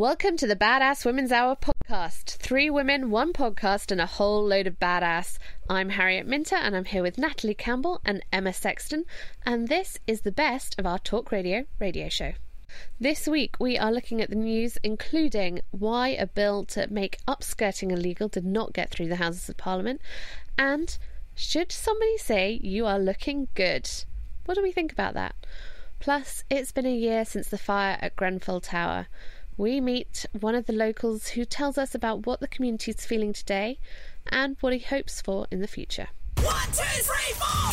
Welcome to the Badass Women's Hour podcast. Three women, one podcast, and a whole load of badass. I'm Harriet Minter, and I'm here with Natalie Campbell and Emma Sexton, and this is the best of our talk radio radio show. This week, we are looking at the news, including why a bill to make upskirting illegal did not get through the Houses of Parliament, and should somebody say you are looking good? What do we think about that? Plus, it's been a year since the fire at Grenfell Tower. We meet one of the locals who tells us about what the community is feeling today and what he hopes for in the future. One, two, three, four!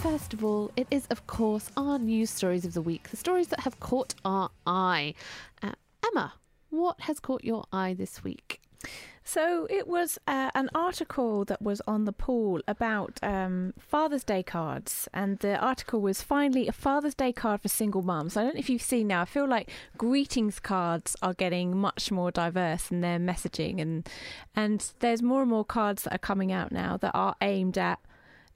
First of all, it is, of course, our news stories of the week, the stories that have caught our eye. Uh, Emma, what has caught your eye this week? So it was uh, an article that was on the pool about um, Father's Day cards, and the article was finally a Father's Day card for single mums. I don't know if you've seen now. I feel like greetings cards are getting much more diverse in their messaging, and and there's more and more cards that are coming out now that are aimed at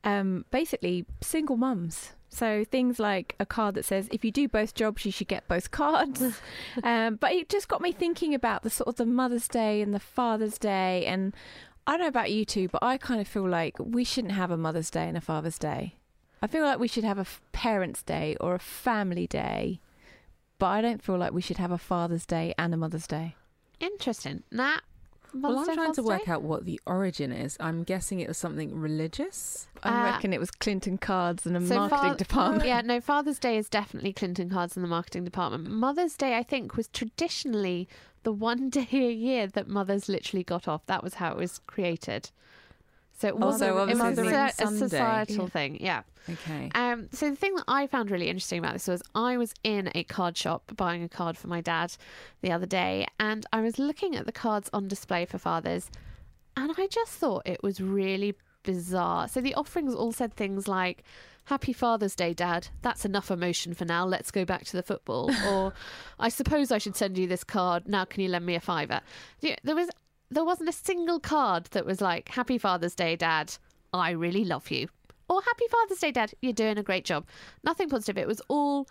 um, basically single mums. So things like a card that says, "If you do both jobs, you should get both cards." um, but it just got me thinking about the sort of the Mother's Day and the Father's Day, and I don't know about you two, but I kind of feel like we shouldn't have a Mother's Day and a Father's Day. I feel like we should have a Parents' Day or a Family Day, but I don't feel like we should have a Father's Day and a Mother's Day. Interesting. Nat, Well, I'm Day, trying to work out what the origin is. I'm guessing it was something religious. I Uh, reckon it was Clinton cards and a So marketing fa- department. Yeah, no, Father's Day is definitely Clinton cards and the marketing department. Mother's Day, I think, was traditionally the one day a year that mothers literally got off. That was how it was created. So it was, Also, a, it was a, a societal Yeah. thing. Yeah. Okay. Um, so the thing that I found really interesting about this was I was in a card shop buying a card for my dad the other day, and I was looking at the cards on display for fathers, and I just thought it was really bizarre. So the offerings all said things like. Happy Father's Day, Dad. That's enough emotion for now. Let's go back to the football. or, I suppose I should send you this card. Now, can you lend me a fiver? There was, there wasn't a single card that was like, Happy Father's Day, Dad. I really love you. Or happy father's day dad. You're doing a great job. Nothing positive. It was all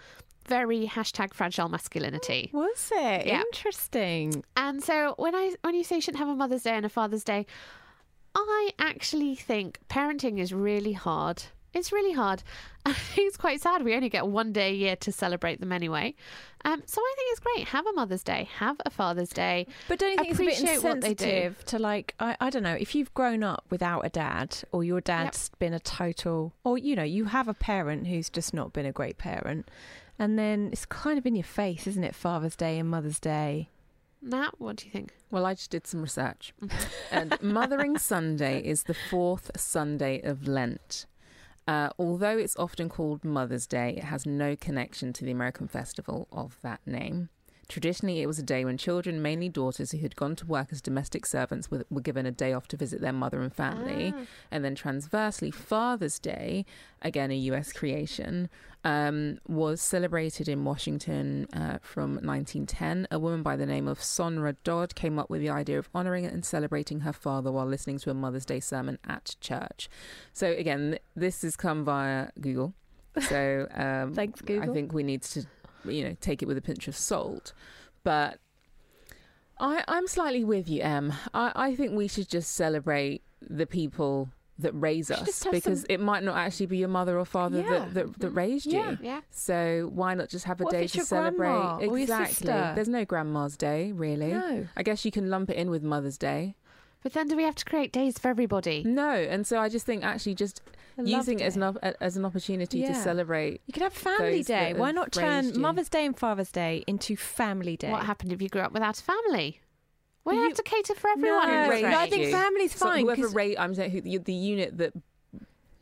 very hashtag fragile masculinity. Was it? Yeah. interesting? and so when i when you say you shouldn't have a mother's day and a father's day i actually think parenting is really hard it's really hard. I think it's quite sad we only get one day a year to celebrate them anyway. Um, so i think it's great. Have a mother's day. Have a father's day. But don't you think it's a bit Appreciate what they do. insensitive to like I, I don't know if you've grown up without a dad or your dad's been a total or you know you have a parent who's just not been a great parent and then it's kind of in your face isn't it Father's Day and Mother's Day? Nat what do you think? Well, I just did some research. and Mothering Sunday is the fourth Sunday of Lent. Uh, although it's often called Mother's Day, it has no connection to the American festival of that name. Traditionally, it was a day when children, mainly daughters who had gone to work as domestic servants, were, were given a day off to visit their mother and family. And then, transversely, Father's Day, again a US creation, um, was celebrated in Washington uh, from 1910. A woman by the name of Sonora Dodd came up with the idea of honoring and celebrating her father while listening to a Mother's Day sermon at church. So, again, this has come via Google. So, um, Thanks, I think we need to, you know, take it with a pinch of salt. But I, I'm slightly with you, Em. I, I think we should just celebrate the people that raise us because some- it might not actually be your mother or father Yeah. that, that, that raised Yeah. you. Yeah. So why not just have a What day to celebrate? grandma or your exactly. There's no grandma's day, really. No. I guess you can lump it in with Mother's Day. But then do we have to create days for everybody? No, and so I just think actually just using it as an op- as an opportunity to celebrate. You could have Family Day. Why not turn you. Mother's Day and Father's Day into Family Day? What happened if you grew up without a family? We You- have to cater for everyone. No, in no, I think you. family's So fine. whoever 'cause- rate, I'm saying who, the, the unit that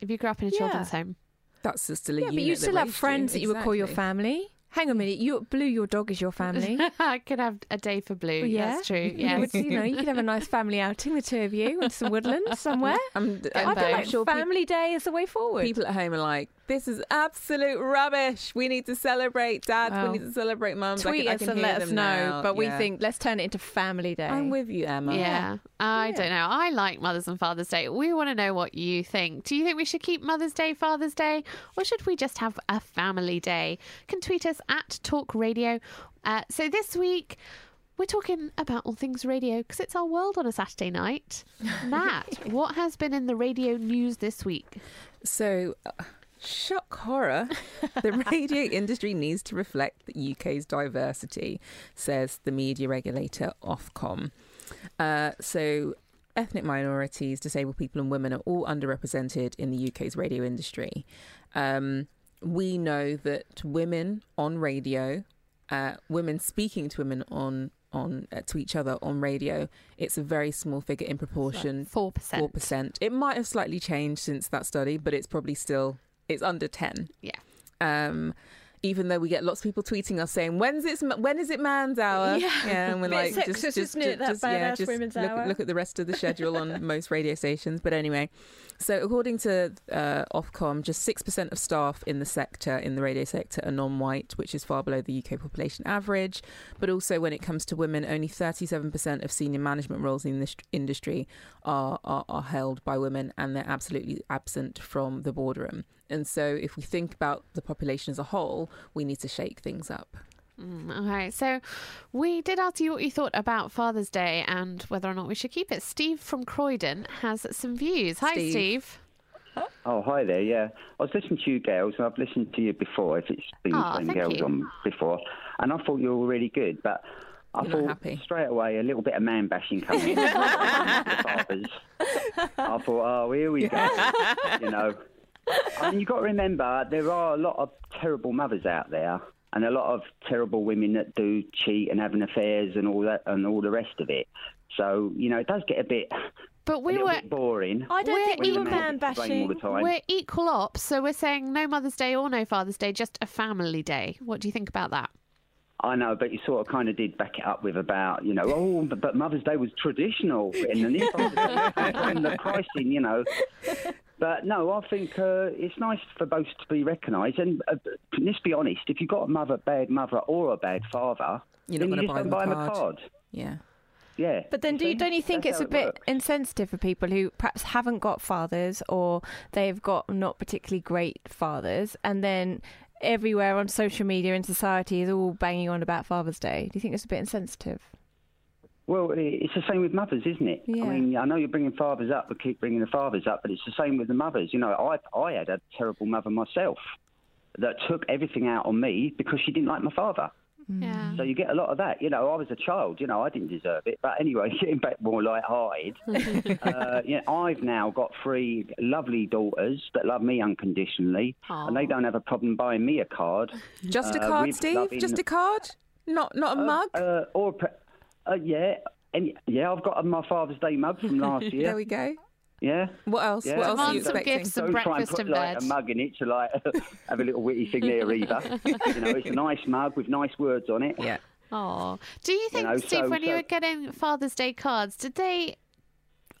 If you grew up in a Yeah. children's home. that's still a yeah, unit. but you still have raised you. friends that you would call your family. Hang on a minute. You Blue, your dog is your family. I could have a day for Blue. Oh, yeah, That's true. You Yeah. would- you know, you could have a nice family outing, the two of you, in some woodland somewhere. I'm, I'm, I feel both. like sure peop- Family Day is the way forward. people at home are like, "This is absolute rubbish. We need to celebrate Dad. Well, we need to celebrate Mums." I Tweet can, I us can and let us know. now. But we think let's turn it into Family Day. I'm with you, Emma. Yeah. I don't know. I like Mother's and Father's Day. We want to know what you think. Do you think we should keep Mother's Day, Father's Day, or should we just have a family day? You can tweet us at Talk Radio. Uh, so this week, we're talking about all things radio because it's our world on a Saturday night. Matt, what has been in the radio news this week? So, uh, shock horror. the radio industry needs to reflect the UK's diversity, says the media regulator Ofcom. Uh, so, ethnic minorities, disabled people, and women are all underrepresented in the UK's radio industry. Um, we know that women on radio, uh, women speaking to women on on uh, to each other on radio, it's a very small figure in proportion. Four percent. Four percent. It might have slightly changed since that study, but it's probably still it's under ten. Yeah. Um, even though we get lots of people tweeting us saying, "When's it? When is it Man's Hour?" Yeah. and we're like, sexist, just, just, isn't it, that just, yeah, just women's look, hour? look at the rest of the schedule on most radio stations. But anyway, so according to uh, Ofcom, just six percent of staff in the sector, in the radio sector, are non-white, which is far below the UK population average. But also, when it comes to women, only thirty-seven percent of senior management roles in this industry are, are are held by women, and they're absolutely absent from the boardroom. And so, if we think about the population as a whole, we need to shake things up. Mm, okay, so we did ask you what you thought about Father's Day and whether or not we should keep it. Steve from Croydon has some views. Hi, Steve. Steve. Oh, hi there. Yeah, I was listening to you girls, and I've listened to you before. If it's been Ah, the girls you. on before, and I thought you were really good, but I You're thought happy. straight away a little bit of man bashing coming in. from the fathers. I thought, oh, here we go. you know, I mean, you've got to remember there are a lot of terrible mothers out there. And a lot of terrible women that do cheat and having affairs and all that and all the rest of it. So you know, it does get a bit, But we were boring. I don't We're think we were the man men blame all the bashing. time. we're equal ops, so we're saying no Mother's Day or no Father's Day, just a family day. What do you think about that? I know, but you sort of kind of did back it up with about, you know, oh, but, but Mother's Day was traditional and then and the pricing, you know. But no, I think uh, it's nice for both to be recognised. And uh, let's be honest, if you've got a mother, bad mother, or a bad father, You're then not you gonna buy don't them buy a them a card. card. Yeah. Yeah. But then, do you, don't you think That's it's a bit works. insensitive for people who perhaps haven't got fathers or they've got not particularly great fathers, and then everywhere on social media and society is all banging on about Father's Day? Do you think it's a bit insensitive? Well, it's the same with mothers, isn't it? Yeah. I mean, I know you're bringing fathers up, but keep bringing the fathers up, but it's the same with the mothers. You know, I I had a terrible mother myself that took everything out on me because she didn't like my father. Yeah. So you get a lot of that. You know, I was a child. You know, I didn't deserve it. But anyway, getting back more light-hearted, uh, you know, I've now got three lovely daughters that love me unconditionally, and they don't have a problem buying me a card. Just a Uh, card, with Steve. loving- Just a card. Not not a mug. Uh, or a pre- uh, yeah, and yeah, I've got my Father's Day mug from last year. There we go. yeah. What else? Yeah. What else are you some expecting? gifts. Some Don't try and put in like bed. a mug in it to like have a little witty thing there either. you know, it's a nice mug with nice words on it. Yeah. Oh, do you think, know, Steve, so- when you were getting Father's Day cards, did they?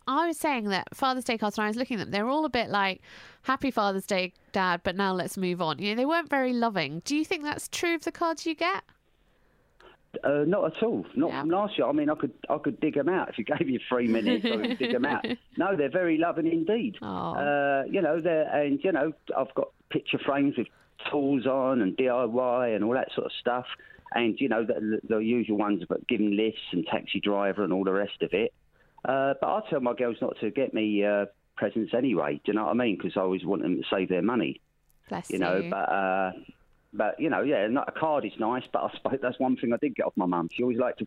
I was saying that Father's Day cards when I was looking at them, they were all a bit like "Happy Father's Day, Dad," but now let's move on. You know, they weren't very loving. Do you think that's true of the cards you get? Uh, not at all. Not Yeah. from last year. I mean, I could I could dig them out if you gave me three minutes. I could dig them out. No, they're very loving indeed. Oh. Uh, you know, they're and you know, I've got picture frames with tools on and DIY and all that sort of stuff. And you know, the, the usual ones about giving lifts and taxi driver and all the rest of it. Uh, but I tell my girls not to get me uh, presents anyway. Do you know what I mean? Because I always want them to save their money. Bless You know, but uh, but you know, yeah, not, a card is nice. But I suppose that's one thing I did get off my mum. She always liked to.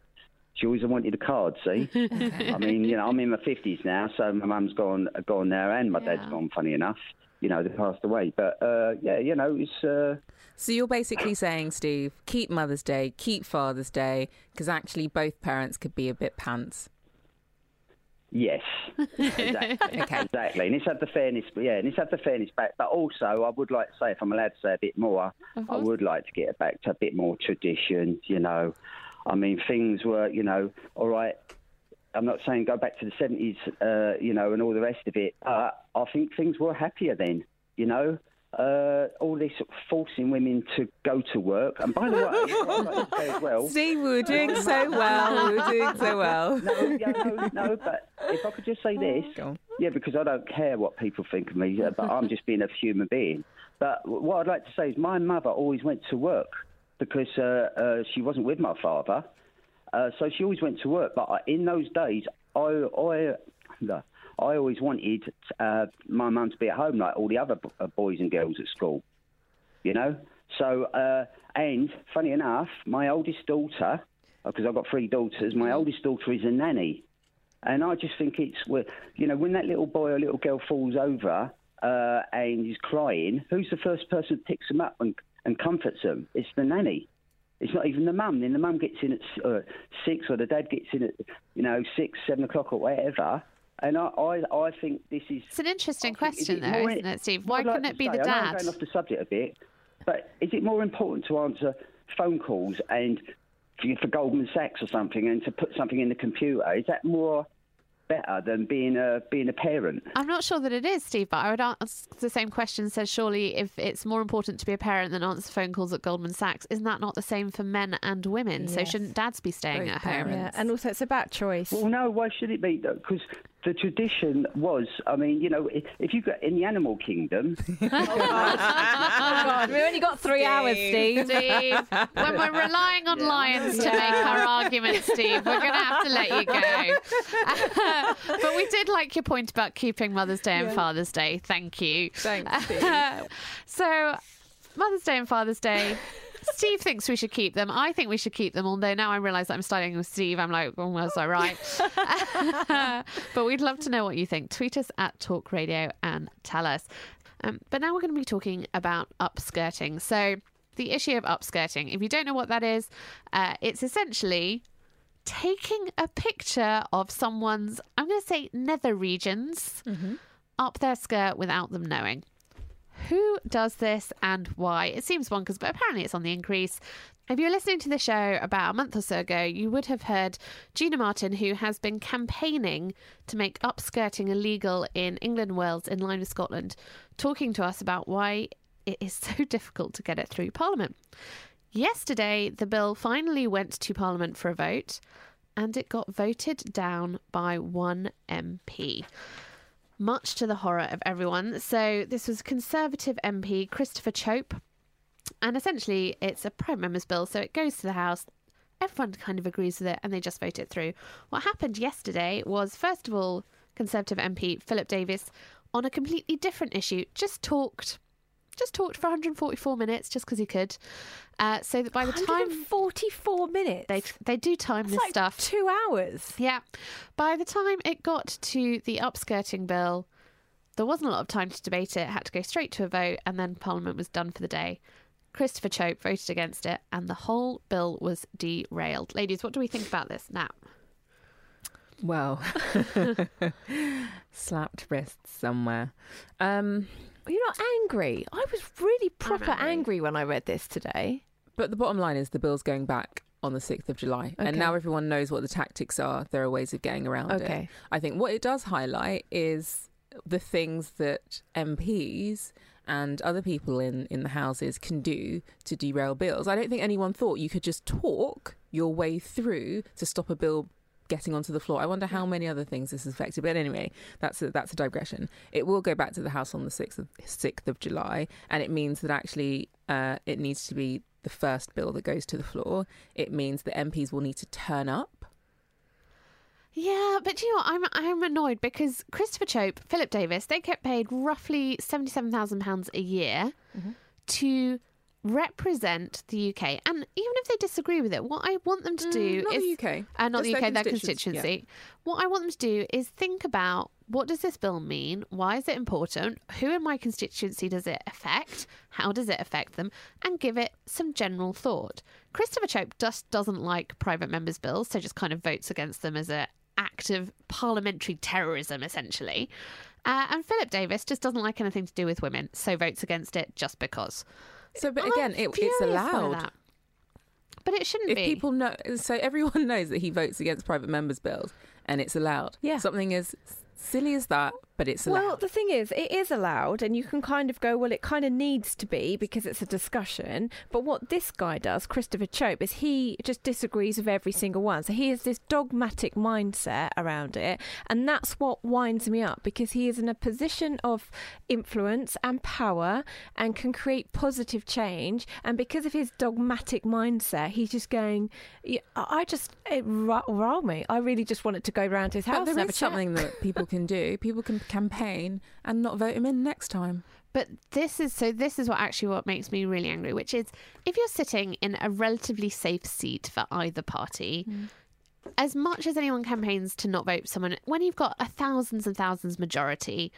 She always wanted a card. See, I mean, you know, I'm in my fifties now, so my mum's gone gone now, and my dad's gone. Funny enough, you know, they passed away. But uh, yeah, you know, it's. Uh, So you're basically saying, Steve, keep Mother's Day, keep Father's Day, because actually both parents could be a bit pants. Yes, exactly. Okay. exactly. And it's had the fairness, yeah, and it's had the fairness back. But also, I would like to say, if I'm allowed to say a bit more, I would like to get it back to a bit more tradition. You know, I mean, things were, you know, all right. I'm not saying go back to the 70s, uh, you know, and all the rest of it. But I think things were happier then. You know, uh, all this forcing women to go to work. And by the way, I'd like say as well. We were doing so well. We were doing so well. No, yeah, no, no, but if I could just say this, yeah, because I don't care what people think of me, uh, but I'm just being a human being. But what I'd like to say is my mother always went to work because uh, uh, she wasn't with my father, uh, so she always went to work. But in those days, I, I, I always wanted uh, my mum to be at home like all the other b- uh, boys and girls at school you know. So, uh, and funny enough, my oldest daughter, because I've got three daughters, my oldest daughter is a nanny, and I just think it's, you know, when that little boy or little girl falls over uh, and is crying, who's the first person that picks them up and, and comforts them? It's the nanny. It's not even the mum. Then the mum gets in at uh, six, or the dad gets in at, you know, six, seven o'clock, or whatever. And I, I, I think this is. It's an interesting I think- is question, though, more- isn't it, Steve? Why I'd couldn't to it be say- the I know I'm going off the subject a bit, but is it more important to answer phone calls and for, for Goldman Sachs or something, and to put something in the computer? Is that more better than being a being a parent? I'm not sure that it is, Steve, but I would ask the same question. Says surely if it's more important to be a parent than answer phone calls at Goldman Sachs, isn't that not the same for men and women? So shouldn't dads be staying Both at home? Yeah, and also it's about choice. Well, no. Why should it be? Because the tradition was, I mean, you know, if, if you got in the animal kingdom, oh, oh God, we only got three hours, Steve. Steve, when we're relying on lions to make our argument, Steve, we're going to have to let you go. but we did like your point about keeping Mother's Day and Father's Day. Thank you. Thanks, Steve. so, Mother's Day and Father's Day. Steve thinks we should keep them. I think we should keep them. Although now I realise that I'm starting with Steve, I'm like, oh, was I right? but we'd love to know what you think. Tweet us at Talk Radio and tell us. Um, but now we're going to be talking about upskirting. So, the issue of upskirting, if you don't know what that is, uh, it's essentially taking a picture of someone's, I'm going to say, nether regions up their skirt without them knowing. Who does this and why? It seems bonkers, but apparently it's on the increase. If you were listening to the show about a month or so ago, you would have heard Gina Martin, who has been campaigning to make upskirting illegal in England and Wales in line with Scotland, talking to us about why it is so difficult to get it through Parliament. Yesterday, the bill finally went to Parliament for a vote, and it got voted down by one MP much to the horror of everyone. So, this was Conservative MP Christopher Chope, and essentially it's a Private member's bill, so it goes to the House. Everyone kind of agrees with it, and they just vote it through. What happened yesterday was, first of all, Conservative MP Philip Davies, on a completely different issue, just talked. Just talked for 144 minutes, just because he could. Uh, so that by the time 44 minutes. they they do time That's this like stuff, two hours. yeah. By the time it got to the upskirting bill, there wasn't a lot of time to debate it. It had to go straight to a vote, and then Parliament was done for the day. Christopher Chope voted against it, and the whole bill was derailed. Ladies, what do we think about this now? Well, slapped wrists somewhere. Um, You're not angry. I was really proper angry. angry. when I read this today. but the bottom line is the bill's going back on the 6th of July. Okay. And now everyone knows what the tactics are. There are ways of getting around it. I think what it does highlight is the things that MPs and other people in, in the houses can do to derail bills. I don't think anyone thought you could just talk your way through to stop a bill getting onto the floor. I wonder how many other things this has affected. But anyway, that's a, that's a digression. It will go back to the House on the 6th of, 6th of July, and it means that actually uh, it needs to be the first bill that goes to the floor. It means that MPs will need to turn up Yeah, but you know what? I'm I'm annoyed because Christopher Chope, Philip Davies, they get paid roughly seventy seven thousand pounds a year Mm-hmm. to represent the UK. And even if they disagree with it, what I want them to do Mm, not is the UK. uh, not Just the UK, their constituency, yeah. What I want them to do is think about what does this bill mean? Why is it important? Who in my constituency does it affect? How does it affect them? And give it some general thought. Christopher Chope just doesn't like private members' bills, so just kind of votes against them as a act of parliamentary terrorism, essentially. Uh, and Philip Davies just doesn't like anything to do with women, so votes against it just because. So, but again, it, it's allowed. But it shouldn't If be. people know, so everyone knows that he votes against private members' bills, and it's allowed. Yeah. Something as silly as that, but it's allowed. Well, the thing is, it is allowed, and you can kind of go, well, it kind of needs to be because it's a discussion. But what this guy does, Christopher Chope, is he just disagrees with every single one. So he has this dogmatic mindset around it, and that's what winds me up because he is in a position of influence and power and can create positive change. And because of his dogmatic mindset, he's just going, yeah, I just, it riled me. I really just wanted to go round to his house but there and have is a chat. something that people can do. People can campaign and not vote him in next time. But this is so. This is what actually what makes me really angry, which is if you're sitting in a relatively safe seat for either party, mm. as much as anyone campaigns to not vote someone, when you've got a thousands and thousands majority,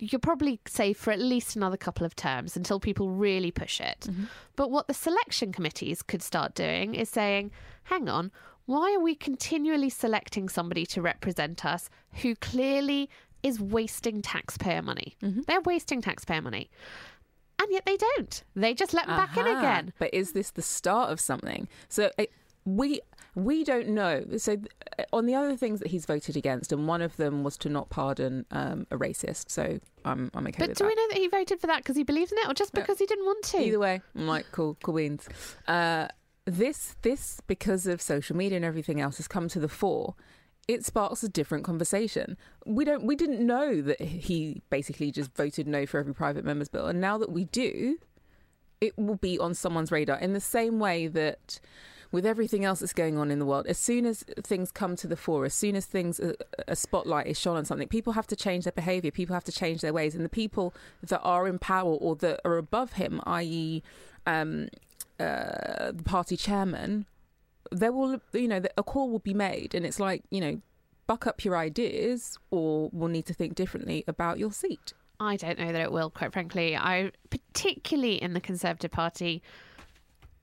you're probably safe for at least another couple of terms until people really push it. Mm-hmm. But what the selection committees could start doing is saying, hang on, why are we continually selecting somebody to represent us who clearly is wasting taxpayer money? They're wasting taxpayer money. And yet they don't. They just let them back in again. But is this the start of something? So it, we we don't know. So th- on the other things that he's voted against, and one of them was to not pardon um, a racist. So I'm I'm okay But do that. we know that he voted for that because he believes in it or just because he didn't want to? Either way, I'm like cool, cool beans. Uh, this this because of social media and everything else has come to the fore. It sparks a different conversation. We don't we didn't know that he basically just voted no for every private members bill, and now that we do, it will be on someone's radar in the same way that with everything else that's going on in the world as soon as things come to the fore as soon as things a, a spotlight is shone on something people have to change their behavior people have to change their ways and the people that are in power or that are above him i.e um, uh, the party chairman there will you know a call will be made and it's like you know buck up your ideas or we'll need to think differently about your seat I don't know that it will, quite frankly. I particularly in the Conservative Party.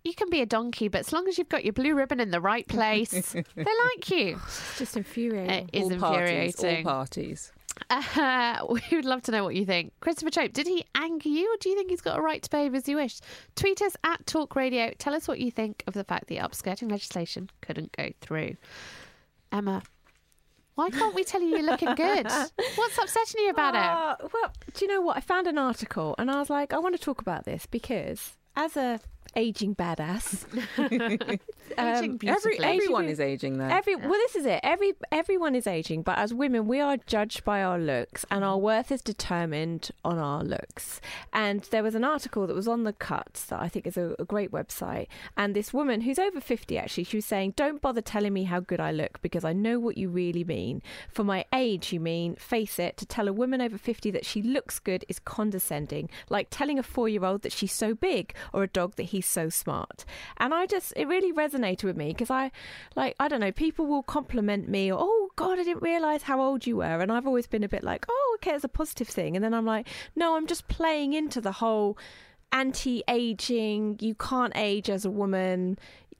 You can be a donkey, but as long as you've got your blue ribbon in the right place, they like you. It's just infuriating. It is all parties all parties Uh, we would love to know what you think. Christopher Chope, did he anger you, or do you think he's got a right to behave as he wished? Tweet us at Talk Radio. Tell us what you think of the fact the upskirting legislation couldn't go through. Emma, why can't we tell you you're looking good? What's upsetting you about it? Uh, well, do you know what? I found an article and I was like, I want to talk about this because as a aging badass, Aging um, beautifully. Every, everyone Aging- is aging though Every well, this is it. Every everyone is aging, but as women, we are judged by our looks, and our worth is determined on our looks. And there was an article that was on the Cuts that I think is a, a great website. And this woman who's over fifty, actually, she was saying, "Don't bother telling me how good I look because I know what you really mean. For my age, you mean. Face it. To tell a woman over fifty that she looks good is condescending, like telling a four-year-old that she's so big or a dog that he's so smart." And I just, it really resonated with me because I, like, I don't know, people will compliment me oh God, I didn't realize how old you were. And I've always been a bit like, oh, okay, it's a positive thing. And then I'm like, no, I'm just playing into the whole anti aging, you can't age as a woman.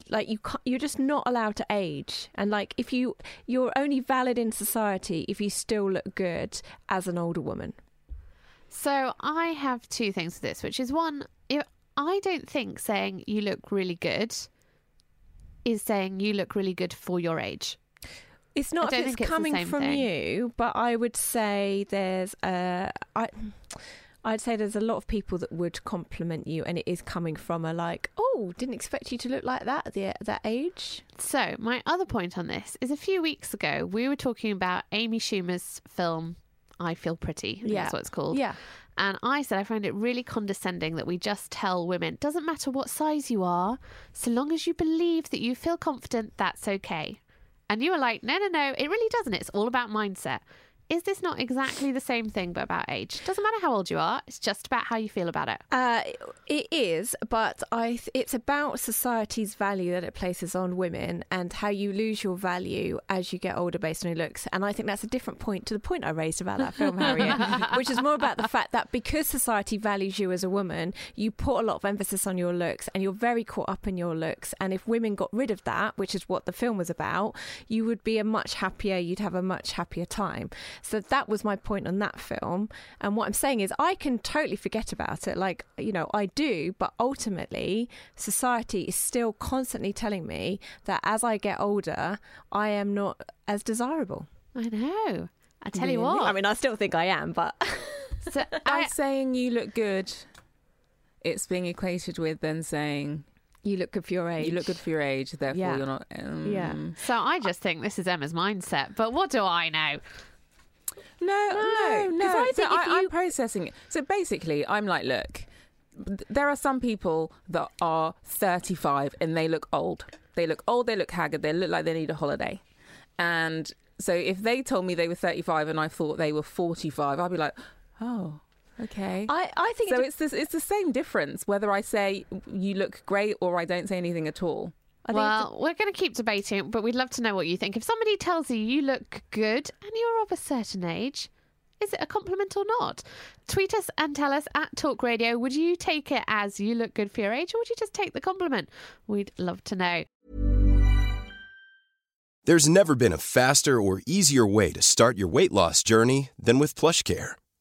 Like you can't, you're just not allowed to age, and like if you you're only valid in society if you still look good as an older woman. So I have two things with this, which is one, I don't think saying you look really good is saying you look really good for your age. It's not if it's it's coming from thing. you, but I would say there's a I I'd say there's a lot of people that would compliment you, and it is coming from a like, oh, didn't expect you to look like that at the, that age. So my other point on this is a few weeks ago we were talking about Amy Schumer's film I Feel Pretty. Yeah. That's what it's called. Yeah, And I said I find it really condescending that we just tell women, doesn't matter what size you are, so long as you believe that you feel confident, that's okay. And you were like, no, no, no, it really doesn't. It's all about mindset. Is this not exactly the same thing but about age? Doesn't matter how old you are, it's just about how you feel about it. Uh, it is, but I th- it's about society's value that it places on women and how you lose your value as you get older based on your looks. And I think that's a different point to the point I raised about that film, Harriet, which is more about the fact that because society values you as a woman, you put a lot of emphasis on your looks and you're very caught up in your looks. And if women got rid of that, which is what the film was about, you would be a much happier, you'd have a much happier time. So that was my point on that film. And what I'm saying is, I can totally forget about it. Like, you know, I do, but ultimately, society is still constantly telling me that as I get older, I am not as desirable. I know. I tell you what. I mean, I still think I am, but. so By I, saying you look good, it's being equated with then saying You look good for your age. you look good for your age, therefore Yeah. you're not. Um, Yeah. so I just think this is Emma's mindset. But what do I know? No, no, No, no. I So think if I, you- am processing it. So basically, I'm like, look, there are some people that are 35 and they look old. They look old. They look haggard. They look like they need a holiday. And so if they told me they were 35 and I thought they were 45, I'd be like, oh, okay. I, I think so it, it's this, it's the same difference whether I say you look great or I don't say anything at all. I think it's- Well, we're going to keep debating, but we'd love to know what you think. If somebody tells you you look good and you're of a certain age, is it a compliment or not? Tweet us and tell us at Talk Radio. Would you take it as you look good for your age, or would you just take the compliment? We'd love to know. There's never been a faster or easier way to start your weight loss journey than with PlushCare.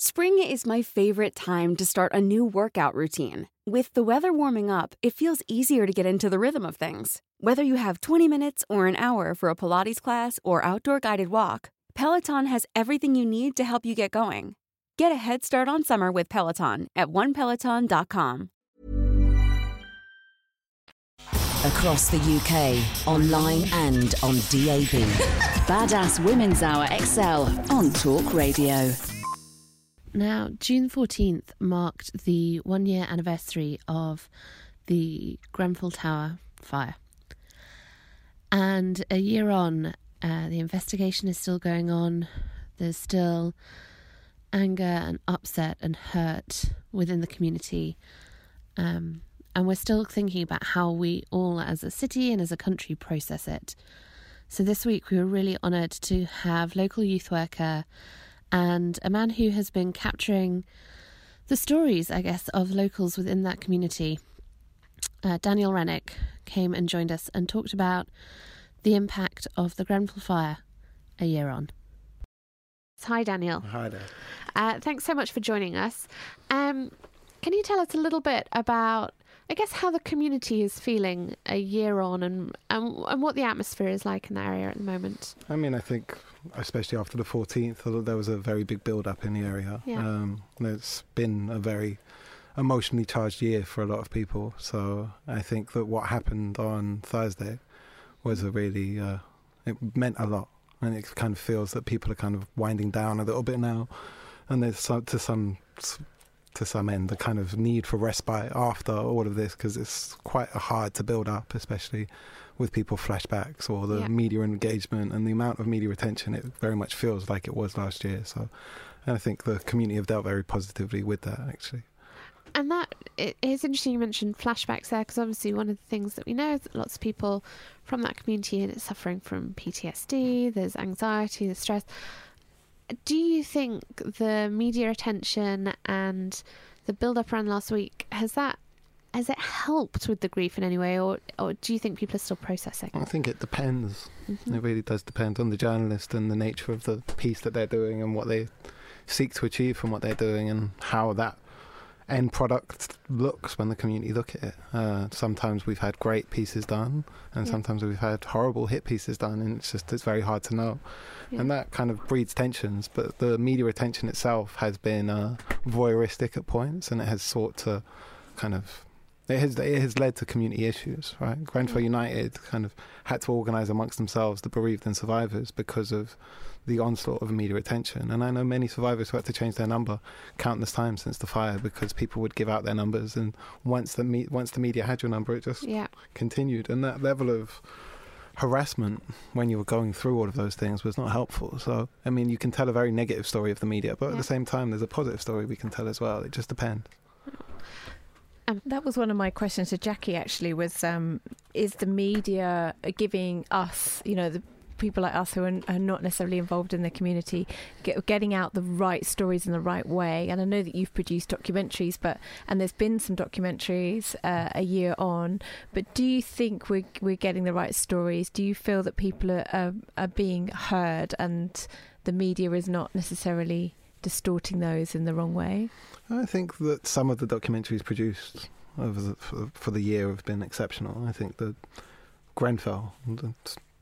Spring is my favorite time to start a new workout routine. With the weather warming up, it feels easier to get into the rhythm of things. Whether you have 20 minutes or an hour for a Pilates class or outdoor guided walk, Peloton has everything you need to help you get going. Get a head start on summer with Peloton at onepeloton.com. Across the UK, online and on DAB. Badass Women's Hour XL on Talk Radio. Now, June 14th marked the one year anniversary of the Grenfell Tower fire. And a year on, uh, the investigation is still going on. There's still anger and upset and hurt within the community. Um, and we're still thinking about how we all, as a city and as a country, process it. So this week, we were really honoured to have local youth worker and a man who has been capturing the stories, I guess, of locals within that community. Uh, Daniel Renwick came and joined us and talked about the impact of the Grenfell fire a year on. Hi, Daniel. Hi there. Uh, thanks so much for joining us. Um, can you tell us a little bit about, I guess, how the community is feeling a year on and, and, and what the atmosphere is like in the area at the moment? I mean, I think, especially after the 14th, there was a very big build up in the area. Yeah. Um, it's been a very emotionally charged year for a lot of people. So I think that what happened on Thursday was a really, uh, it meant a lot. And it kind of feels that people are kind of winding down a little bit now. And there's some, to some to some end the kind of need for respite after all of this because it's quite hard to build up, especially with people flashbacks or the Yeah. media engagement and the amount of media attention. It very much feels like it was last year. So, and I think the community have dealt very positively with that actually. And that it is interesting you mentioned flashbacks there because obviously one of the things that we know is that lots of people from that community are suffering from PTSD, there's anxiety, there's stress. Do you think the media attention and the build up around last week has that has it helped with the grief in any way, or or do you think people are still processing? I think it depends. Mhm. It really does depend on the journalist and the nature of the piece that they're doing and what they seek to achieve from what they're doing and how that end product looks when the community look at it. Uh, sometimes we've had great pieces done, and Yeah. sometimes we've had horrible hit pieces done, and it's just it's very hard to know. And that kind of breeds tensions. But the media attention itself has been uh, voyeuristic at points, and it has sought to kind of it has it has led to community issues, right? Grenfell United kind of had to organise amongst themselves the bereaved and survivors because of the onslaught of media attention. And I know many survivors who had to change their number countless times since the fire because people would give out their numbers, and once the me- once the media had your number, it just Yeah. continued. And that level of harassment when you were going through all of those things was not helpful. So, I mean, you can tell a very negative story of the media, but at the same time, there's a positive story we can tell as well. It just depends. that was one of my questions to Jackie. Actually, was um, is the media giving us, you know, the people like us who are, are not necessarily involved in the community, get, getting out the right stories in the right way? And I know that you've produced documentaries, but and there's been some documentaries uh, a year on. But do you think we're we're getting the right stories? Do you feel that people are are, are being heard and the media is not necessarily distorting those in the wrong way? I think that some of the documentaries produced over the, for, the year have been exceptional. I think the Grenfell, the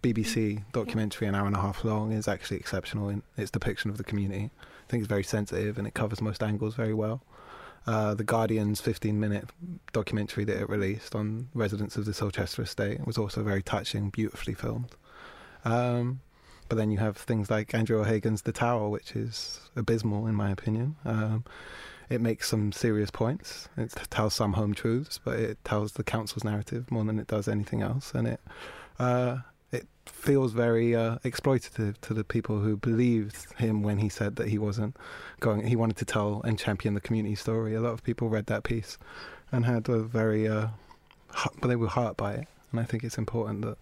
BBC documentary, an hour and a half long, is actually exceptional in its depiction of the community. I think it's very sensitive and it covers most angles very well. Uh, the Guardian's 15 minute documentary that it released on residents of the Silchester estate was also very touching, beautifully filmed. Um, but then you have things like Andrew O'Hagan's The Tower, which is abysmal in my opinion. Um, it makes some serious points. It tells some home truths, but it tells the council's narrative more than it does anything else, and it uh, feels very uh, exploitative to the people who believed him when he said that he wasn't going. He wanted to tell and champion the community story. A lot of people read that piece and had a very, uh, but they were hurt by it, and I think it's important that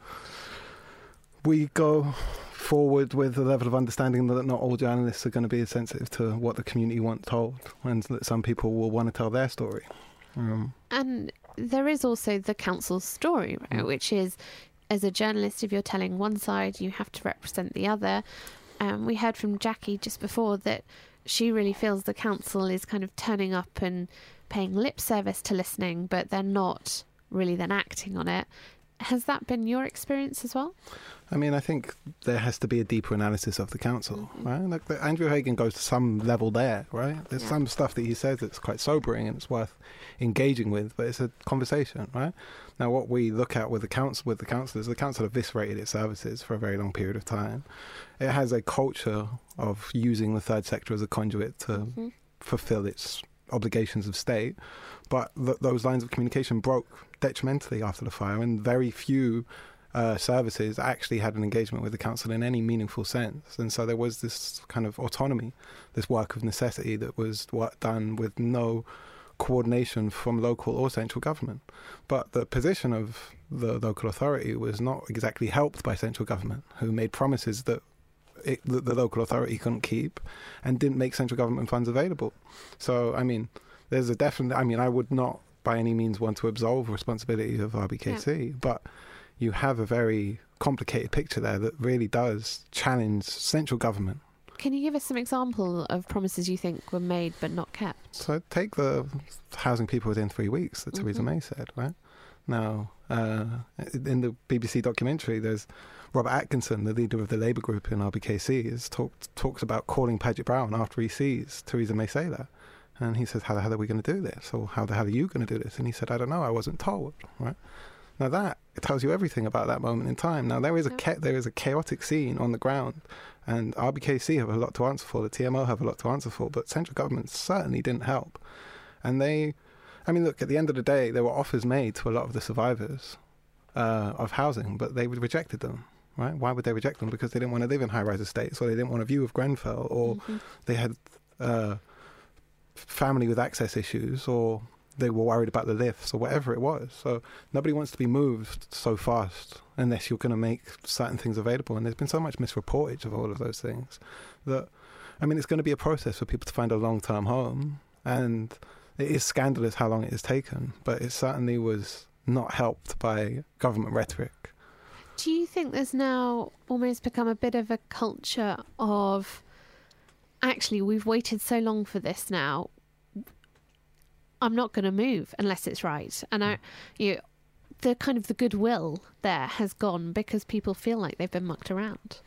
we go forward with a level of understanding that not all journalists are going to be as sensitive to what the community wants told, and that some people will want to tell their story. Um, And there is also the council's story, right, which is as a journalist, if you're telling one side, you have to represent the other. Um, we heard from Jackie just before that she really feels the council is kind of turning up and paying lip service to listening, but they're not really then acting on it. Has that been your experience as well? I mean, I think there has to be a deeper analysis of the council, mm-hmm. right? Like the, Andrew Hagan goes to some level there, right? There's Yeah. some stuff that he says that's quite sobering and it's worth engaging with, but it's a conversation, right? Now, what we look at with the council, with the council, is the council eviscerated its services for a very long period of time. It has a culture of using the third sector as a conduit to mm-hmm. fulfil its obligations of state, but th- those lines of communication broke detrimentally after the fire, and very few uh, services actually had an engagement with the council in any meaningful sense. And so there was this kind of autonomy, this work of necessity that was done with no coordination from local or central government. But the position of the local authority was not exactly helped by central government, who made promises that it, the, the local authority couldn't keep and didn't make central government funds available. So, I mean, there's a definite, I mean, I would not by any means want to absolve responsibility of RBKC, but you have a very complicated picture there that really does challenge central government. Can you give us some example of promises you think were made but not kept? So take the housing people within three weeks that Theresa Mhm. May said, right? Now, uh, in the BBC documentary, there's Robert Atkinson, the leader of the Labour group in RBKC, is talked talks about calling Paget Brown after he sees Theresa May say that. And he says, How the hell are we going to do this? Or how the hell are you going to do this? And he said, I don't know, I wasn't told, right? Now that it tells you everything about that moment in time. Now there is a cha- there is a chaotic scene on the ground, and RBKC have a lot to answer for. The TMO have a lot to answer for, but central government certainly didn't help. And they, I mean, look at the end of the day, there were offers made to a lot of the survivors uh, of housing, but they rejected them. Right? Why would they reject them? Because they didn't want to live in high-rise estates, or they didn't want a view of Grenfell, or they had uh, family with access issues, or they were worried about the lifts, or whatever it was. So nobody wants to be moved so fast unless you're going to make certain things available. And there's been so much misreportage of all of those things that I mean, it's going to be a process for people to find a long term home. And it is scandalous how long it has taken, but it certainly was not helped by government rhetoric. Do you think there's now almost become a bit of a culture of actually we've waited so long for this now? I'm not going to move unless it's right, and I, you, the kind of the goodwill there has gone because people feel like they've been mucked around.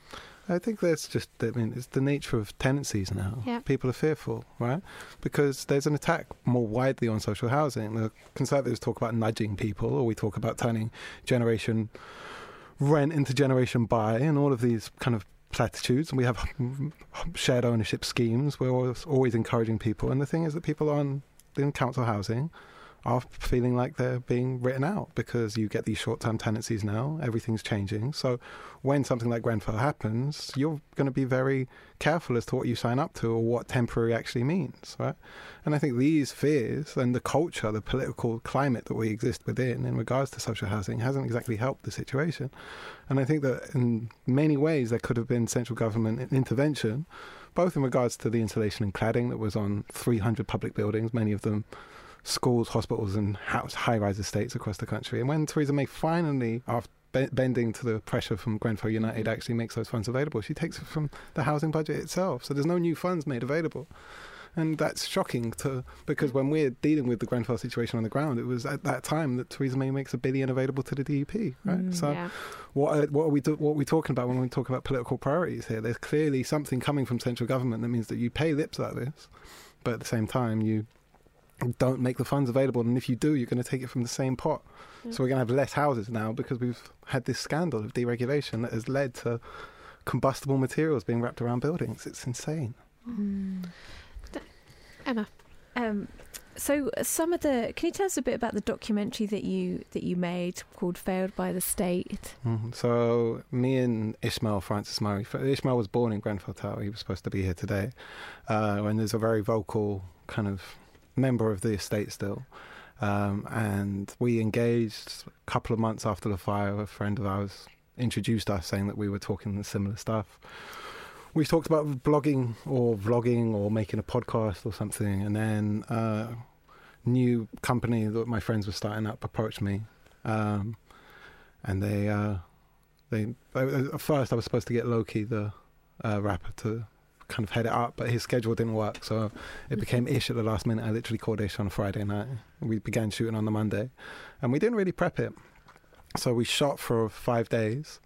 I think that's just, I mean, it's the nature of tenancies now. Yeah. People are fearful, right? Because there's an attack more widely on social housing. The Conservatives talk about nudging people, or we talk about turning generation rent into generation buy, and all of these kind of platitudes. And we have shared ownership schemes. We're always, always encouraging people. And the thing is that people on in council housing are feeling like they're being written out because you get these short term tenancies now, everything's changing. So when something like Grenfell happens, you're going to be very careful as to what you sign up to or what temporary actually means, right? And I think these fears and the culture, the political climate that we exist within in regards to social housing hasn't exactly helped the situation. And I think that in many ways there could have been central government intervention, both in regards to the insulation and cladding that was on 300 public buildings, many of them schools, hospitals, and high-rise estates across the country. And when Theresa May finally, after bending to the pressure from Grenfell United, actually makes those funds available, she takes it from the housing budget itself. So there's no new funds made available. And that's shocking to because when we're dealing with the Grenfell situation on the ground, it was at that time that Theresa May makes a billion available to the DUP, right? Mm, so, yeah. what are, what are we do, what are we talking about when we talk about political priorities here? There's clearly something coming from central government that means that you pay lip service, but at the same time you don't make the funds available. And if you do, you're going to take it from the same pot. Mm. So we're going to have less houses now because we've had this scandal of deregulation that has led to combustible materials being wrapped around buildings. It's insane. Emma. Um, so some of the can you tell us a bit about the documentary that you that you made called "Failed by the State"? Mhm. So me and Ishmael Francis Murray. F- Ishmael was born in Grenfell Tower. He was supposed to be here today, uh, and there's a very vocal kind of member of the estate still. Um, and we engaged a couple of months after the fire. A friend of ours introduced us, saying that we were talking similar stuff. We talked about blogging or vlogging or making a podcast or something, and then uh, new company that my friends were starting up approached me, um, and they uh, they at first I was supposed to get Loki, the uh, rapper, to kind of head it up, but his schedule didn't work, so it mm-hmm. became Ish at the last minute. I literally called Ish on a Friday night. We began shooting on the Monday, and we didn't really prep it, so we shot for five days.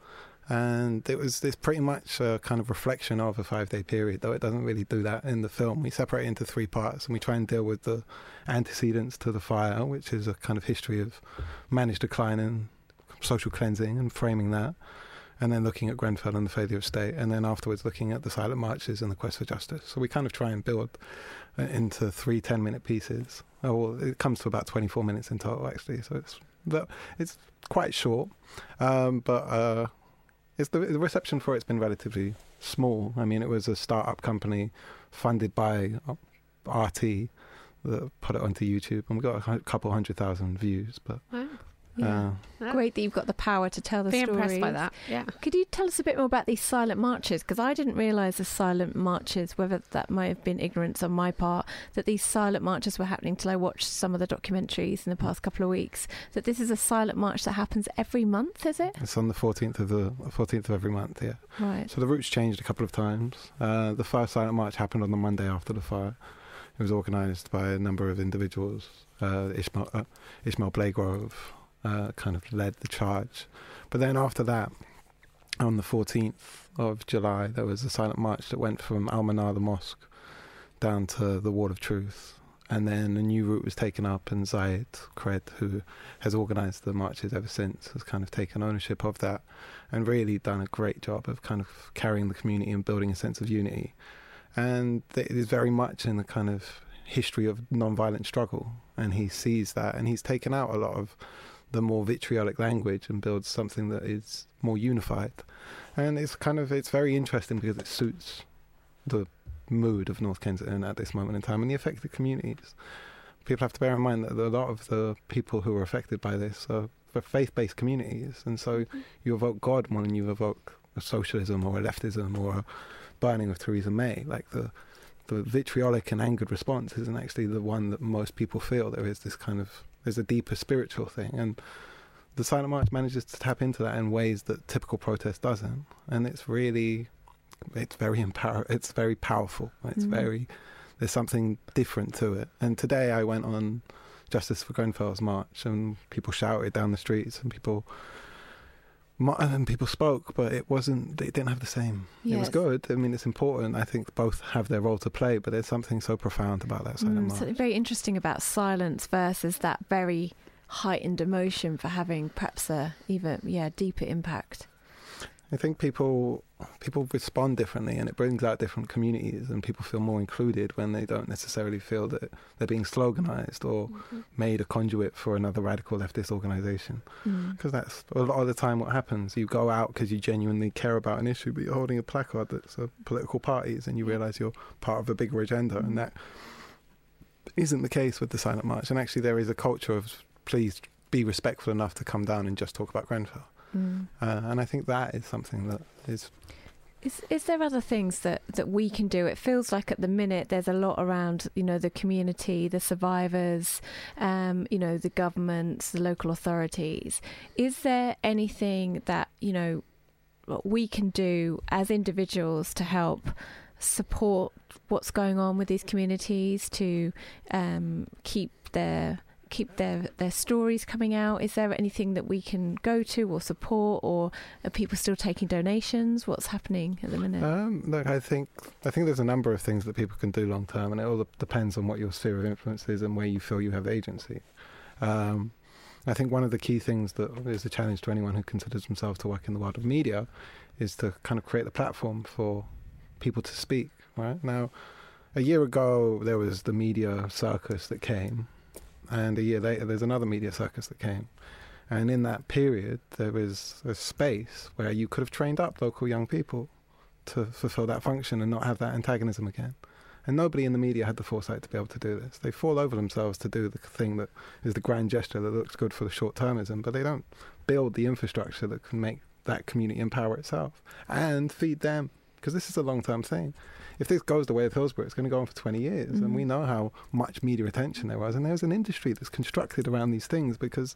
And it was this pretty much a kind of reflection of a five day period, though it doesn't really do that in the film. We separate it into three parts and we try and deal with the antecedents to the fire, which is a kind of history of managed decline and social cleansing and framing that and then looking at Grenfell and the failure of state, and then afterwards looking at the silent marches and the quest for justice. So we kind of try and build uh, into three 10 minute pieces. Oh, well, it comes to about 24 minutes in total, actually. So it's it's quite short, um, but uh, it's the, the reception for it's been relatively small. I mean, it was a startup company funded by uh, RT that put it onto YouTube, and we got a couple hundred thousand views. But Wow. Yeah. uh, Great that you've got the power to tell the Be stories. impressed by that. Yeah. Could you tell us a bit more about these silent marches? Because I didn't realise the silent marches, whether that might have been ignorance on my part, that these silent marches were happening till I watched some of the documentaries in the past couple of weeks. That this is a silent march that happens every month, is it? it's on the 14th of the 14th of every month. Yeah. Right. So the route's changed a couple of times. Uh, the first silent march happened on the Monday after the fire. It was organised by a number of individuals. Uh, Ishmael, uh, Ishmahil Blagrove uh, kind of led the charge. But then after that, on the 14th of July, there was a silent march that went from Al Manar, the mosque, down to the Wall of Truth. And then a new route was taken up, and Zeyad Cred, who has organised the marches ever since, has kind of taken ownership of that and really done a great job of kind of carrying the community and building a sense of unity. And it is very much in the kind of history of non-violent struggle, and he sees that, and he's taken out a lot of the more vitriolic language and builds something that is more unified. And it's kind of it's very interesting because it suits the mood of North Kensington at this moment in time and the affected communities. People have to bear in mind that a lot of the people who are affected by this are faith-based communities, and so mm-hmm. you evoke God more than you evoke a socialism or a leftism or a burning of Theresa May. Like the the vitriolic and angered response isn't actually the one that most people feel. There is this kind of there's a deeper spiritual thing, and the silent march manages to tap into that in ways that typical protest doesn't, and it's really it's very empower it's very powerful. It's Mm. very there's something different to it. And today I went on Justice for Grenfell's march, and people shouted down the streets, and people and people spoke, but it wasn't. They didn't have the same. It was good. I mean, it's important. I think both have their role to play, but there's something so profound about that silent Mm, march. something very interesting about silence versus that very heightened emotion for having perhaps a even yeah deeper impact. I think people people respond differently, and it brings out different communities, and people feel more included when they don't necessarily feel that they're being sloganized or made a conduit for another radical leftist organization. Mm. Because that's a lot of the time what happens. You go out because you genuinely care about an issue, but you're holding a placard that's a political parties, and you realise you're part of a bigger agenda, and that isn't the case with the silent march. And actually, there is a culture of please be respectful enough to come down and just talk about Grenfell. Mm. Uh, and I think that is something that is Is is there other things that, that we can do? It feels like at the minute there's a lot around, you know, the community, the survivors, um, you know, the governments, the local authorities. Is there anything that you know what we can do as individuals to help support what's going on with these communities to um, keep their keep their their stories coming out? Is there anything that we can go to or support, or are people still taking donations? What's happening at the minute? Um, look, I think I think there's a number of things that people can do long term, and it all depends on what your sphere of influence is and where you feel you have agency. Um, I think one of the key things that is a challenge to anyone who considers themselves to work in the world of media is to kind of create the platform for people to speak. Right now, a year ago there was the media circus that came, and a year later there's another media circus that came. And in that period, there was a space where you could have trained up local young people to fulfill that function and not have that antagonism again. And nobody in the media had the foresight to be able to do this. They fall over themselves to do the thing that is the grand gesture that looks good for the short termism, but they don't build the infrastructure that can make that community empower itself and feed them. Because this is a long term thing. If this goes the way of Hillsborough, it's going to go on for 20 years. And Mhm. we know how much media attention there was. And there's an industry that's constructed around these things because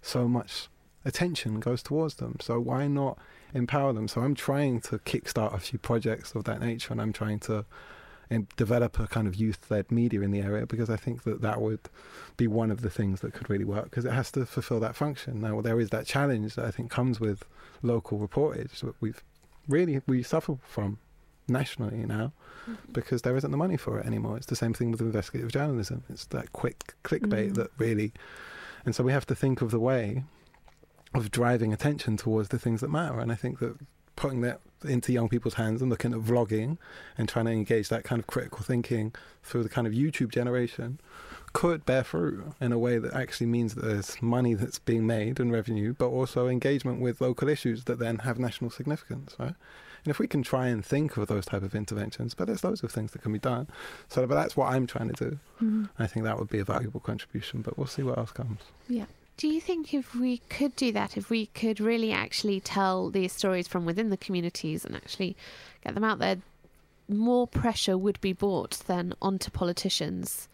so much attention goes towards them. So why not empower them? So I'm trying to kickstart a few projects of that nature, and I'm trying to develop a kind of youth-led media in the area because I think that that would be one of the things that could really work because it has to fulfill that function. Now there is that challenge that I think comes with local reportage that we've really we suffer from nationally now because there isn't the money for it anymore. It's the same thing with investigative journalism. It's that quick clickbait Mm. that really, and so we have to think of the way of driving attention towards the things that matter. And I think that putting that into young people's hands and looking at vlogging and trying to engage that kind of critical thinking through the kind of YouTube generation could bear fruit in a way that actually means that there's money that's being made and revenue, but also engagement with local issues that then have national significance, right? And if we can try and think of those type of interventions, but there's loads of things that can be done. So, but that's what I'm trying to do. Mhm. I think that would be a valuable contribution, but we'll see what else comes. Yeah. Do you think if we could do that, if we could really actually tell these stories from within the communities and actually get them out there, more pressure would be brought then onto politicians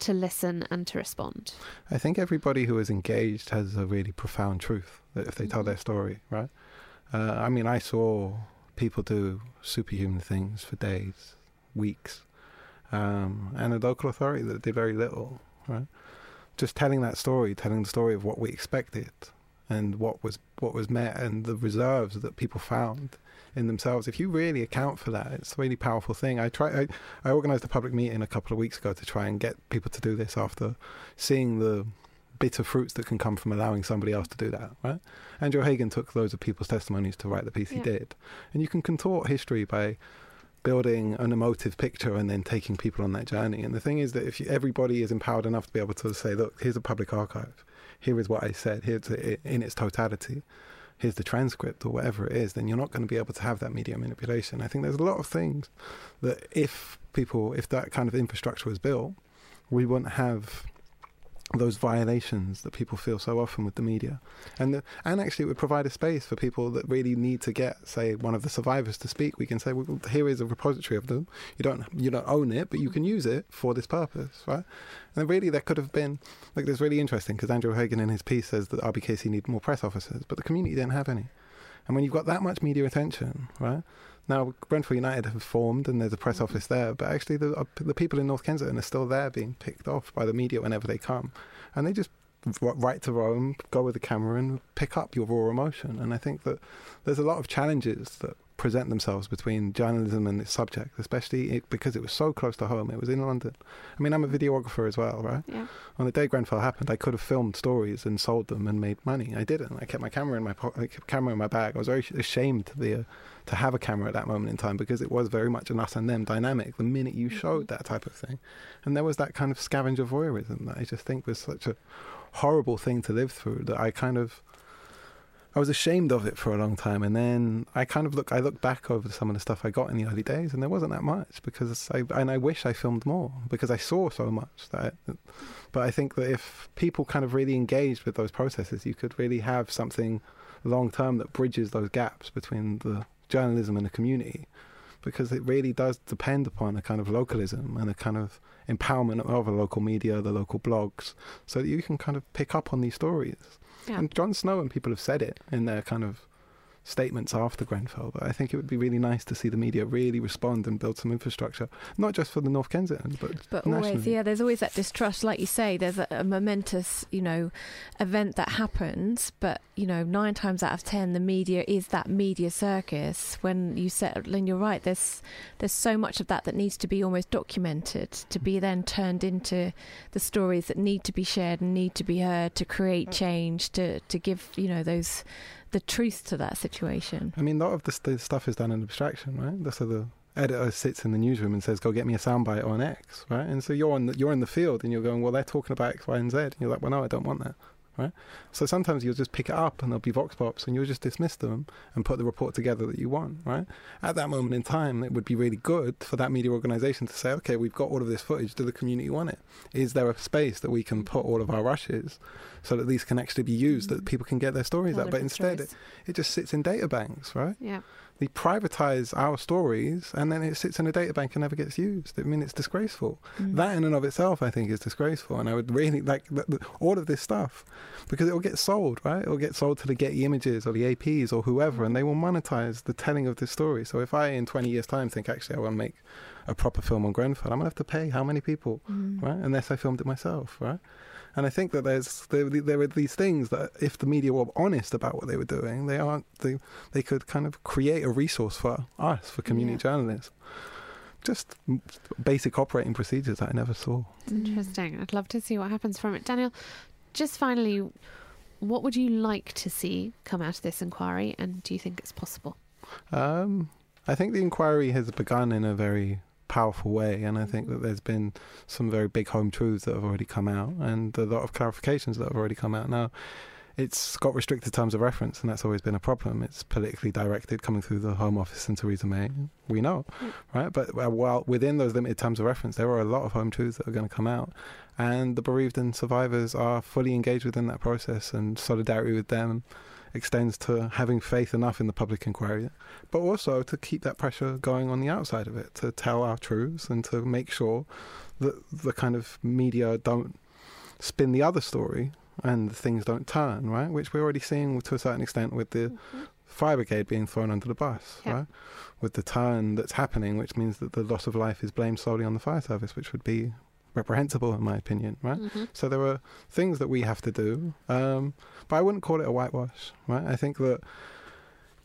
to listen and to respond? I think everybody who is engaged has a really profound truth that if they tell their story, right? Uh, I mean, I saw people do superhuman things for days, weeks, um, and a local authority that did very little, right? Just telling that story, telling the story of what we expected and what was what was met and the reserves that people found in themselves. If you really account for that, it's a really powerful thing. I try. I, I organised a public meeting a couple of weeks ago to try and get people to do this after seeing the bitter fruits that can come from allowing somebody else to do that. Right? Andrew O'Hagan took loads of people's testimonies to write the piece he did, and you can contort history by building an emotive picture and then taking people on that journey. And the thing is that if you, everybody is empowered enough to be able to say, look, here's a public archive, here is what I said, here's it in its totality, here's the transcript or whatever it is, then you're not going to be able to have that media manipulation. I think there's a lot of things that if people, if that kind of infrastructure was built, we wouldn't have those violations that people feel so often with the media, and the, and actually it would provide a space for people that really need to get, say, one of the survivors to speak. We can say, well, here is a repository of them. You don't you don't own it, but you can use it for this purpose, right? And really, there could have been like this really interesting because Andrew O'Hagan in his piece says that RBKC need more press officers, but the community didn't have any. And when you've got that much media attention, right? Now, Grenfell United have formed and there's a press office there, but actually the, uh, the people in North Kensington are still there being picked off by the media whenever they come. And they just write to Rome, go with the camera and pick up your raw emotion. And I think that there's a lot of challenges that present themselves between journalism and its subject, especially it, because it was so close to home. It was in London. I mean, I'm a mm. videographer as well, right? Yeah. On the day Grenfell happened, I could have filmed stories and sold them and made money. I didn't. I kept my camera in my po- I kept camera in my bag. I was very ashamed to be a, to have a camera at that moment in time because it was very much an us and them dynamic. The minute you showed mm-hmm. that type of thing, and there was that kind of scavenger voyeurism that I just think was such a horrible thing to live through that I kind of I was ashamed of it for a long time, and then I kind of look. I look back over some of the stuff I got in the early days, and there wasn't that much because I and I wish I filmed more because I saw so much that. but I think that if people kind of really engaged with those processes, you could really have something long term that bridges those gaps between the journalism and the community, because it really does depend upon a kind of localism and a kind of empowerment of the local media, the local blogs, so that you can kind of pick up on these stories. Yeah. And Jon Snow and people have said it in their kind of statements after Grenfell, but I think it would be really nice to see the media really respond and build some infrastructure, not just for the North Kensington, but but nationally. always, yeah, there's always that distrust. Like you say, there's a, a, momentous, you know, event that happens, but you know, nine times out of ten, the media is that media circus. When you set, and you're right, there's there's so much of that that needs to be almost documented to be then turned into the stories that need to be shared and need to be heard to create mm. change, to to give you know those the truth to that situation. I mean, a lot of this stuff is done in abstraction, right? How the editor sits in the newsroom and says, "Go get me a soundbite on X," right? And so you're on the, you're in the field and you're going, "Well, they're talking about X, Y, and Z," and you're like, "Well, no, I don't want that." Right? So sometimes you'll just pick it up and there'll be vox pops and you'll just dismiss them and put the report together that you want, right? At that moment in time, it would be really good for that media organization to say, okay, we've got all of this footage. Do the community want it? Is there a space that we can put all of our rushes so that these can actually be used, that people can get their stories out? But instead, it, it just sits in data banks, right? Yeah they privatize our stories and then it sits in a data bank and never gets used. I mean, it's disgraceful. Mm. That in and of itself, I think, is disgraceful. And I would really like all of this stuff because it will get sold, right? It will get sold to the Getty Images or the APs or whoever, and they will monetize the telling of this story. So if I, in 20 years' time, think actually I want to make a proper film on Grenfell, I'm going to have to pay how many people, mm. right? Unless I filmed it myself, right? And I think that there's there, there are these things that if the media were honest about what they were doing, they aren't they they could kind of create a resource for us for community yeah. journalists. Just basic operating procedures that I never saw. Interesting. I'd love to see what happens from it, Daniel. Just finally, what would you like to see come out of this inquiry, and do you think it's possible? Um, I think the inquiry has begun in a very powerful way. And I think that there's been some very big home truths that have already come out and a lot of clarifications that have already come out. Now, it's got restricted terms of reference, and that's always been a problem. It's politically directed, coming through the Home Office and Theresa May. We know, mm. right? But uh, while within those limited terms of reference, there are a lot of home truths that are going to come out, and the bereaved and survivors are fully engaged within that process, and solidarity with them extends to having faith enough in the public inquiry, but also to keep that pressure going on the outside of it, to tell our truths and to make sure that the kind of media don't spin the other story and things don't turn, right? Which we're already seeing to a certain extent with the mm-hmm. fire brigade being thrown under the bus, yeah. right? With the turn that's happening, which means that the loss of life is blamed solely on the fire service, which would be reprehensible in my opinion, right? Mm-hmm. So there are things that we have to do, um, but I wouldn't call it a whitewash, right? I think that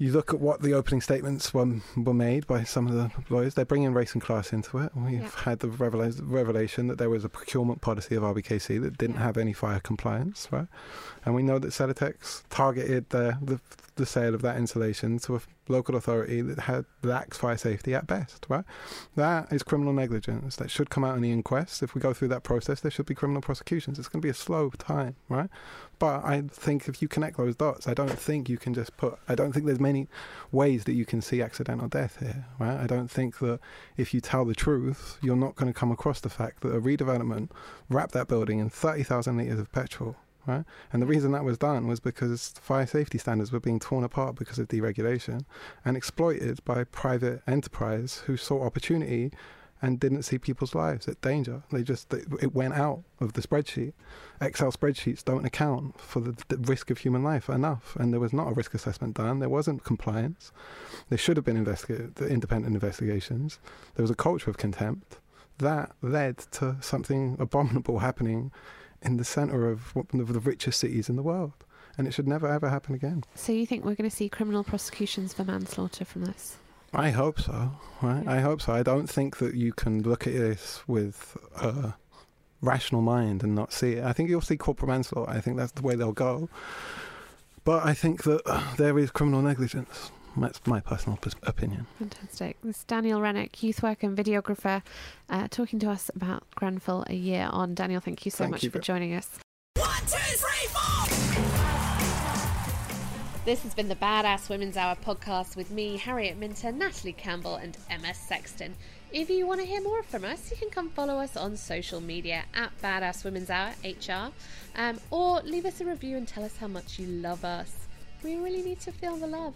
you look at what the opening statements were, were made by some of the lawyers. They're bringing race and class into it. We've yeah. had the revela- revelation that there was a procurement policy of RBKC that didn't yeah. have any fire compliance, right? And we know that Celotex targeted the, the, the sale of that insulation to a local authority that had lacks fire safety at best, right? That is criminal negligence. That should come out in the inquest. If we go through that process, there should be criminal prosecutions. It's going to be a slow time, right? But I think if you connect those dots, I don't think you can just put. I don't think there's many ways that you can see accidental death here, right? I don't think that if you tell the truth, you're not going to come across the fact that a redevelopment wrapped that building in 30,000 litres of petrol right? And the reason that was done was because fire safety standards were being torn apart because of deregulation and exploited by private enterprise who saw opportunity and didn't see people's lives at danger. They just it went out of the spreadsheet. Excel spreadsheets don't account for the, the, risk of human life enough, and there was not a risk assessment done. There wasn't compliance. There should have been investiga- independent investigations. There was a culture of contempt that led to something abominable happening in the centre of one of the richest cities in the world. And it should never ever happen again. So you think we're going to see criminal prosecutions for manslaughter from this? I hope so. Right? I hope so. I don't think that you can look at this with a rational mind and not see it. I think you'll see corporal manslaughter. I think that's the way they'll go. But I think that there is criminal negligence. That's my personal opinion. Fantastic. This is Daniel Renwick, youth worker and videographer, uh, talking to us about Grenfell a year on. Daniel, thank you so Thank much you for for- joining us. One, two, three, four. This has been the Badass Women's Hour podcast with me, Harriet Minter, Natalie Campbell, and Emma Sexton. If you want to hear more from us, you can come follow us on social media at Badass Women's Hour HR, um, or leave us a review and tell us how much you love us. We really need to feel the love.